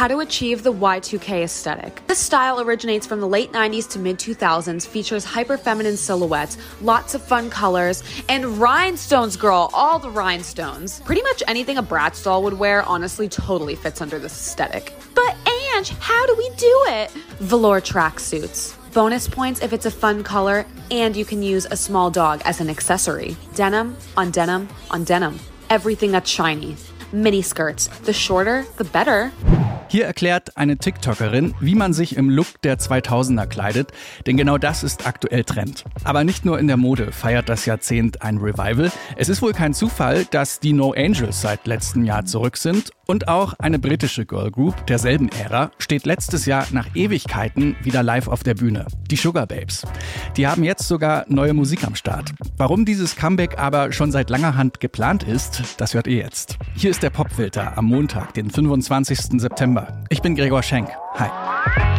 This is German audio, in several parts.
how to achieve the Y2K aesthetic. This style originates from the late 90s to mid 2000s, features hyper feminine silhouettes, lots of fun colors, and rhinestones, girl, all the rhinestones. Pretty much anything a Bratz doll would wear honestly totally fits under this aesthetic. But Ange, how do we do it? Velour tracksuits. Bonus points if it's a fun color, and you can use a small dog as an accessory. Denim on denim on denim. Everything that's shiny. Mini skirts. The shorter, the better. Hier erklärt eine TikTokerin, wie man sich im Look der 2000er kleidet, denn genau das ist aktuell Trend. Aber nicht nur in der Mode feiert das Jahrzehnt ein Revival. Es ist wohl kein Zufall, dass die No Angels seit letztem Jahr zurück sind und auch eine britische Girl Group derselben Ära steht letztes Jahr nach Ewigkeiten wieder live auf der Bühne. Die Sugar Babes. Die haben jetzt sogar neue Musik am Start. Warum dieses Comeback aber schon seit langer Hand geplant ist, das hört ihr jetzt. Hier ist der Popfilter am Montag, den 25. September. Ich bin Gregor Schenk. Hi.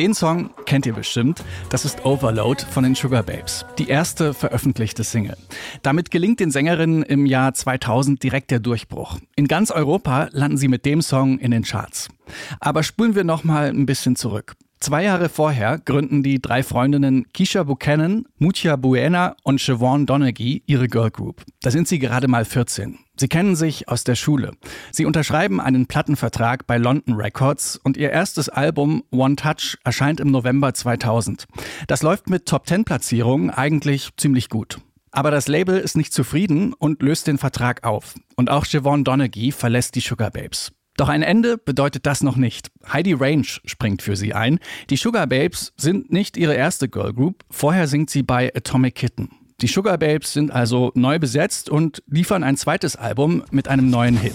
Den Song kennt ihr bestimmt. Das ist Overload von den Sugar Babes. Die erste veröffentlichte Single. Damit gelingt den Sängerinnen im Jahr 2000 direkt der Durchbruch. In ganz Europa landen sie mit dem Song in den Charts. Aber spulen wir noch mal ein bisschen zurück. Zwei Jahre vorher gründen die drei Freundinnen Keisha Buchanan, Mutia Buena und Siobhan Donaghy ihre Girl Group. Da sind sie gerade mal 14. Sie kennen sich aus der Schule. Sie unterschreiben einen Plattenvertrag bei London Records und ihr erstes Album One Touch erscheint im November 2000. Das läuft mit Top 10 Platzierungen eigentlich ziemlich gut. Aber das Label ist nicht zufrieden und löst den Vertrag auf. Und auch Siobhan Donaghy verlässt die Sugar Babes. Doch ein Ende bedeutet das noch nicht. Heidi Range springt für sie ein. Die Sugar Babes sind nicht ihre erste Girl Group. Vorher singt sie bei Atomic Kitten. Die Sugar Babes sind also neu besetzt und liefern ein zweites Album mit einem neuen Hit.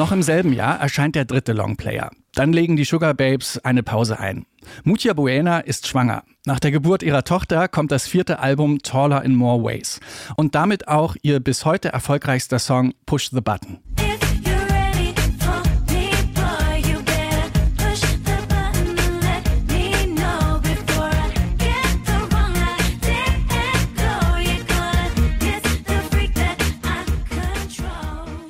Noch im selben Jahr erscheint der dritte Longplayer. Dann legen die Sugar Babes eine Pause ein. Mutia Buena ist schwanger. Nach der Geburt ihrer Tochter kommt das vierte Album Taller in More Ways. Und damit auch ihr bis heute erfolgreichster Song Push the Button.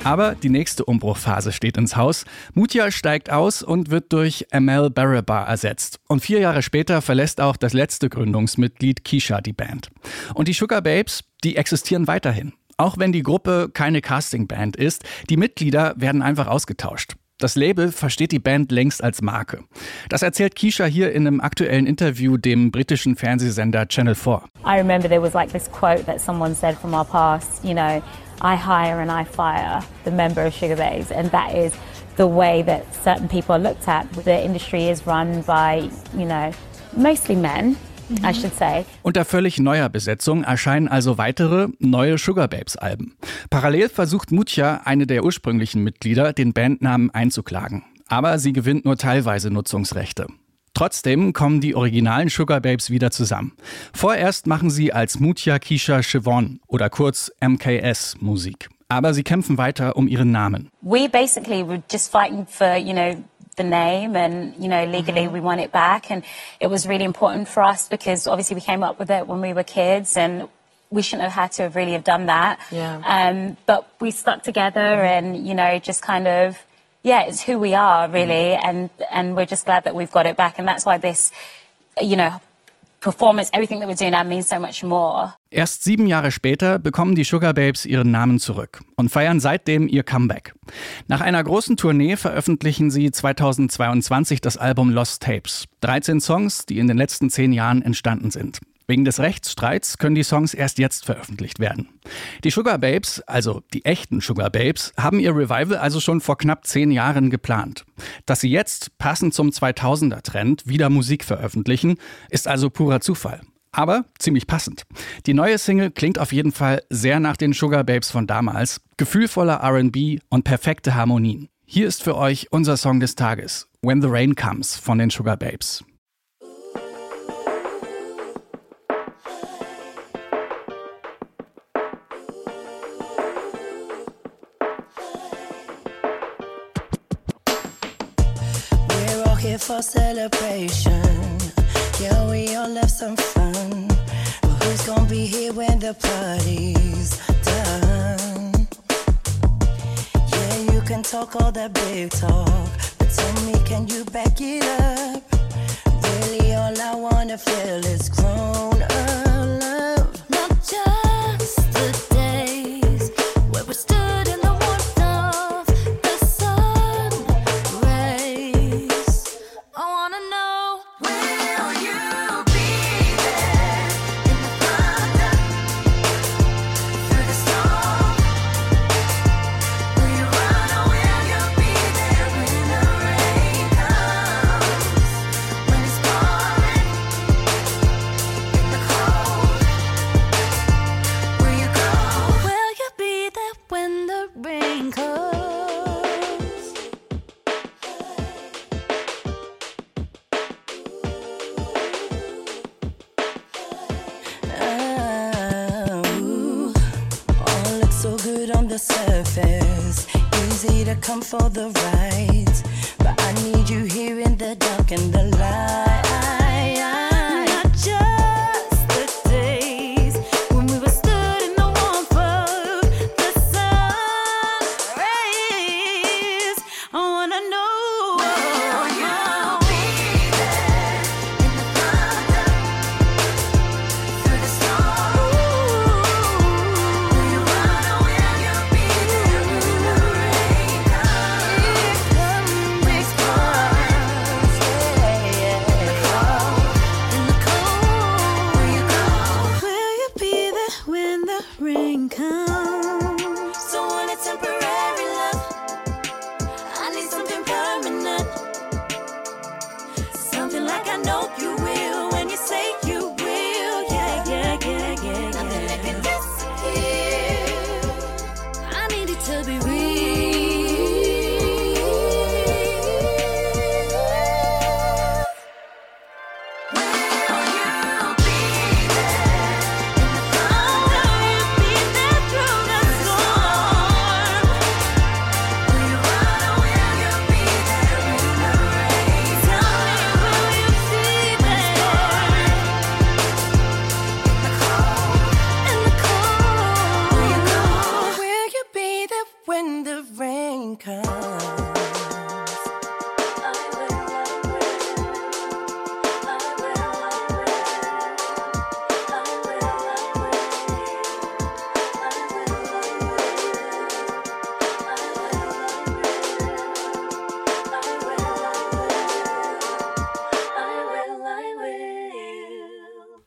Aber die nächste Umbruchphase steht ins Haus. Mutia steigt aus und wird durch Amel Barabar ersetzt. Und vier Jahre später verlässt auch das letzte Gründungsmitglied Keisha die Band. Und die Sugar Babes, die existieren weiterhin. Auch wenn die Gruppe keine Castingband ist, die Mitglieder werden einfach ausgetauscht. Das Label versteht die Band längst als Marke. Das erzählt Keisha hier in einem aktuellen Interview dem britischen Fernsehsender Channel 4. I remember there was like this quote that someone said from our past, you know, I hire and I fire the member of Sugar Babes, and that is the way that certain people are looked at. The industry is run by, you know, mostly men, I should say. Unter völlig neuer Besetzung erscheinen also weitere neue Sugar Babes Alben. Parallel versucht Mutja, eine der ursprünglichen Mitglieder, den Bandnamen einzuklagen. Aber sie gewinnt nur teilweise Nutzungsrechte. Trotzdem kommen die originalen Sugar Babes wieder zusammen. Vorerst machen sie als Mutja Kisha Siobhan oder kurz MKS Musik. Aber sie kämpfen weiter um ihren Namen. We basically were just fighting for, you know, the name and, you know, legally we want it back. And it was really important for us because obviously we came up with it when we were kids and we shouldn't have had to have really have done that. Yeah. Um, but we stuck together and, you know, just kind of, yeah, it's who we are really. And, and we're just glad that we've got it back. And that's why this, you know, performance, everything that we're doing now means so much more. Erst sieben Jahre später bekommen die Sugar Babes ihren Namen zurück und feiern seitdem ihr Comeback. Nach einer großen Tournee veröffentlichen sie 2022 das Album Lost Tapes. 13 Songs, die in den letzten zehn Jahren entstanden sind. Wegen des Rechtsstreits können die Songs erst jetzt veröffentlicht werden. Die Sugar Babes, also die echten Sugar Babes, haben ihr Revival also schon vor knapp zehn Jahren geplant. Dass sie jetzt, passend zum 2000er-Trend, wieder Musik veröffentlichen, ist also purer Zufall. Aber ziemlich passend. Die neue Single klingt auf jeden Fall sehr nach den Sugar Babes von damals. Gefühlvoller RB und perfekte Harmonien. Hier ist für euch unser Song des Tages, When the Rain Comes von den Sugar Babes. Celebration. Yeah, we all have some fun. But who's gonna be here when the party's done? Yeah, you can talk all that big talk, but tell me, can you back it up? Really, all I wanna feel is grown up when the rain comes? Oh, all looks so good on the surface. Easy to come for the ride. But I need you here in the dark and the light.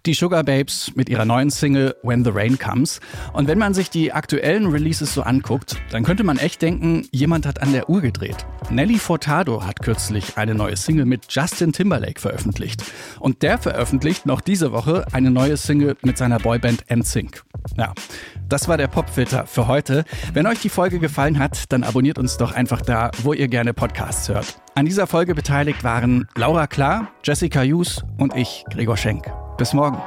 Die Sugar Babes mit ihrer neuen Single When the Rain Comes. Und wenn man sich die aktuellen Releases so anguckt, dann könnte man echt denken, jemand hat an der Uhr gedreht. Nelly Furtado hat kürzlich eine neue Single mit Justin Timberlake veröffentlicht. Und der veröffentlicht noch diese Woche eine neue Single mit seiner Boyband NSYNC. Ja, das war der Popfilter für heute. Wenn euch die Folge gefallen hat, dann abonniert uns doch einfach da, wo ihr gerne Podcasts hört. An dieser Folge beteiligt waren Laura Klar, Jessica Hughes und ich, Gregor Schenk. Bis morgen.